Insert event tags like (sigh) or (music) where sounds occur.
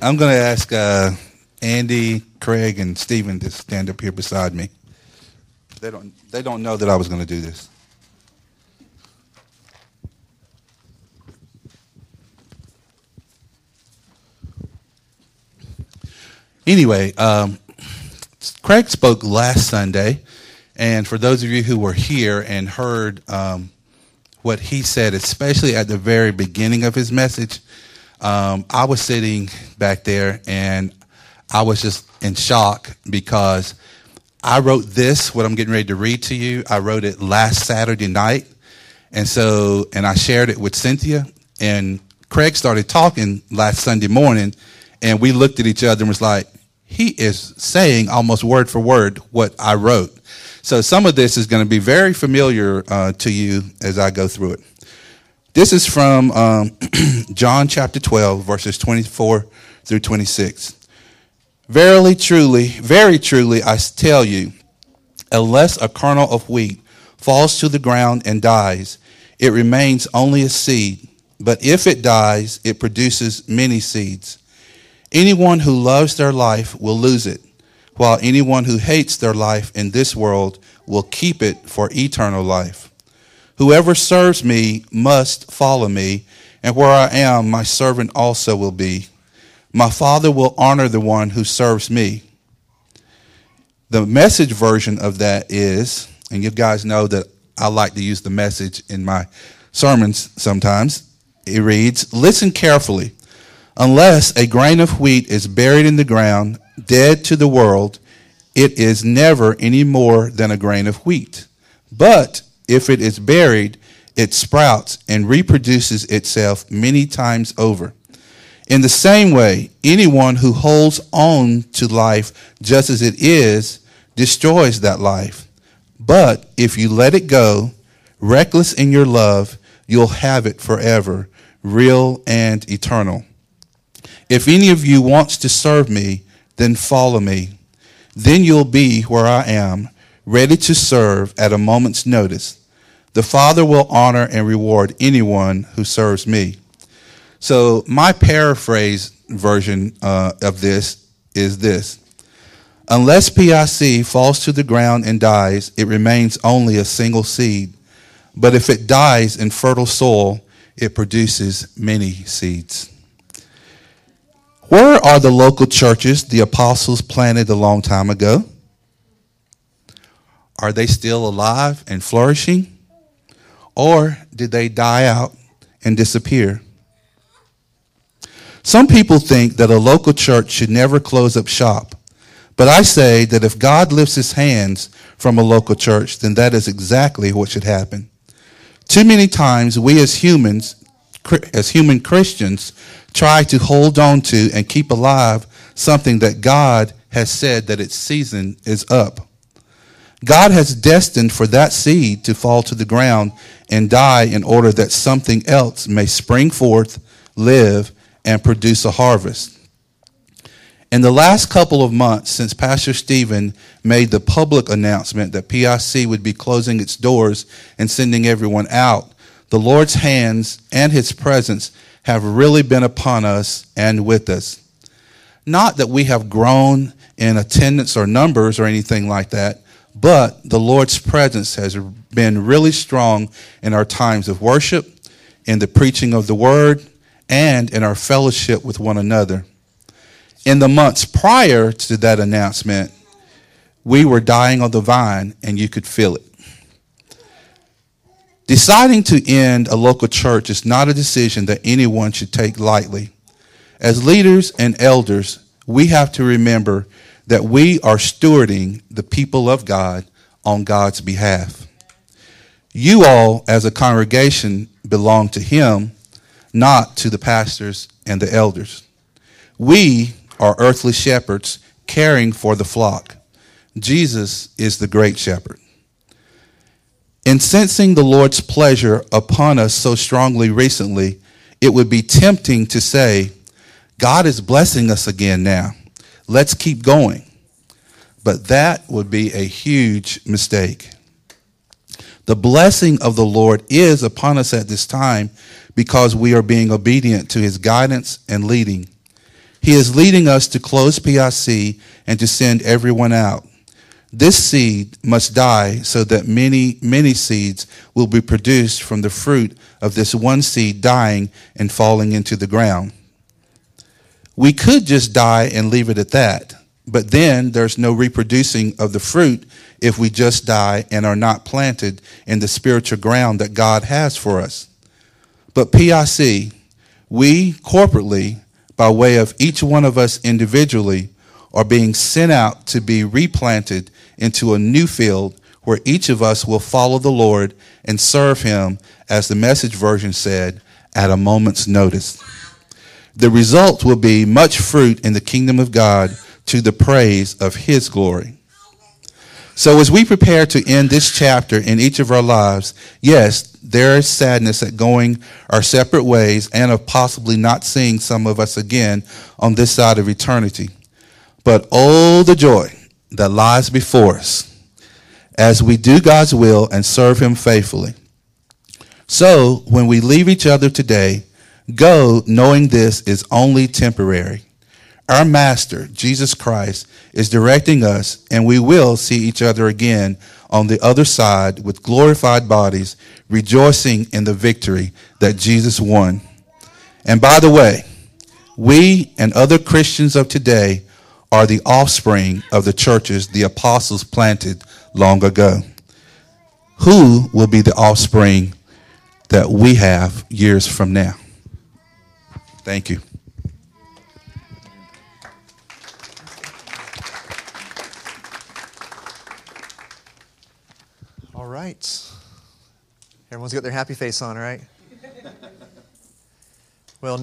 I'm going to ask uh, Andy, Craig, and Stephen to stand up here beside me. They don't, they don't know that I was going to do this. Anyway, um, Craig spoke last Sunday, and for those of you who were here and heard um, what he said, especially at the very beginning of his message, um, I was sitting back there and I was just in shock because I wrote this, what I'm getting ready to read to you. I wrote it last Saturday night. And so, and I shared it with Cynthia and Craig started talking last Sunday morning and we looked at each other and was like, he is saying almost word for word what I wrote. So some of this is going to be very familiar uh, to you as I go through it. This is from um, (clears throat) John chapter 12, verses 24 through 26. Verily, truly, very truly, I tell you, unless a kernel of wheat falls to the ground and dies, it remains only a seed. But if it dies, it produces many seeds. Anyone who loves their life will lose it, while anyone who hates their life in this world will keep it for eternal life. Whoever serves me must follow me, and where I am, my servant also will be. My Father will honor the one who serves me. The message version of that is, and you guys know that I like to use the message in my sermons sometimes. It reads Listen carefully. Unless a grain of wheat is buried in the ground, dead to the world, it is never any more than a grain of wheat. But if it is buried, it sprouts and reproduces itself many times over. In the same way, anyone who holds on to life just as it is destroys that life. But if you let it go, reckless in your love, you'll have it forever, real and eternal. If any of you wants to serve me, then follow me. Then you'll be where I am, ready to serve at a moment's notice. The Father will honor and reward anyone who serves me. So, my paraphrase version uh, of this is this Unless PIC falls to the ground and dies, it remains only a single seed. But if it dies in fertile soil, it produces many seeds. Where are the local churches the apostles planted a long time ago? Are they still alive and flourishing? Or did they die out and disappear? Some people think that a local church should never close up shop. But I say that if God lifts his hands from a local church, then that is exactly what should happen. Too many times we as humans, as human Christians, try to hold on to and keep alive something that God has said that its season is up. God has destined for that seed to fall to the ground and die in order that something else may spring forth, live, and produce a harvest. In the last couple of months, since Pastor Stephen made the public announcement that PIC would be closing its doors and sending everyone out, the Lord's hands and his presence have really been upon us and with us. Not that we have grown in attendance or numbers or anything like that, but the Lord's presence has been really strong in our times of worship, in the preaching of the word, and in our fellowship with one another. In the months prior to that announcement, we were dying on the vine, and you could feel it. Deciding to end a local church is not a decision that anyone should take lightly. As leaders and elders, we have to remember that we are stewarding the people of God on God's behalf. You all, as a congregation, belong to Him, not to the pastors and the elders. We are earthly shepherds caring for the flock. Jesus is the great shepherd. In sensing the Lord's pleasure upon us so strongly recently, it would be tempting to say, God is blessing us again now. Let's keep going. But that would be a huge mistake. The blessing of the Lord is upon us at this time because we are being obedient to his guidance and leading. He is leading us to close PIC and to send everyone out. This seed must die so that many, many seeds will be produced from the fruit of this one seed dying and falling into the ground. We could just die and leave it at that, but then there's no reproducing of the fruit if we just die and are not planted in the spiritual ground that God has for us. But PIC, we corporately, by way of each one of us individually, are being sent out to be replanted into a new field where each of us will follow the Lord and serve him, as the message version said, at a moment's notice. The result will be much fruit in the kingdom of God to the praise of his glory. So, as we prepare to end this chapter in each of our lives, yes, there is sadness at going our separate ways and of possibly not seeing some of us again on this side of eternity. But oh, the joy that lies before us as we do God's will and serve Him faithfully. So, when we leave each other today, go knowing this is only temporary. Our Master, Jesus Christ, is directing us, and we will see each other again on the other side with glorified bodies, rejoicing in the victory that Jesus won. And by the way, we and other Christians of today are the offspring of the churches the apostles planted long ago. Who will be the offspring that we have years from now? Thank you. All right. Everyone's got their happy face on, right?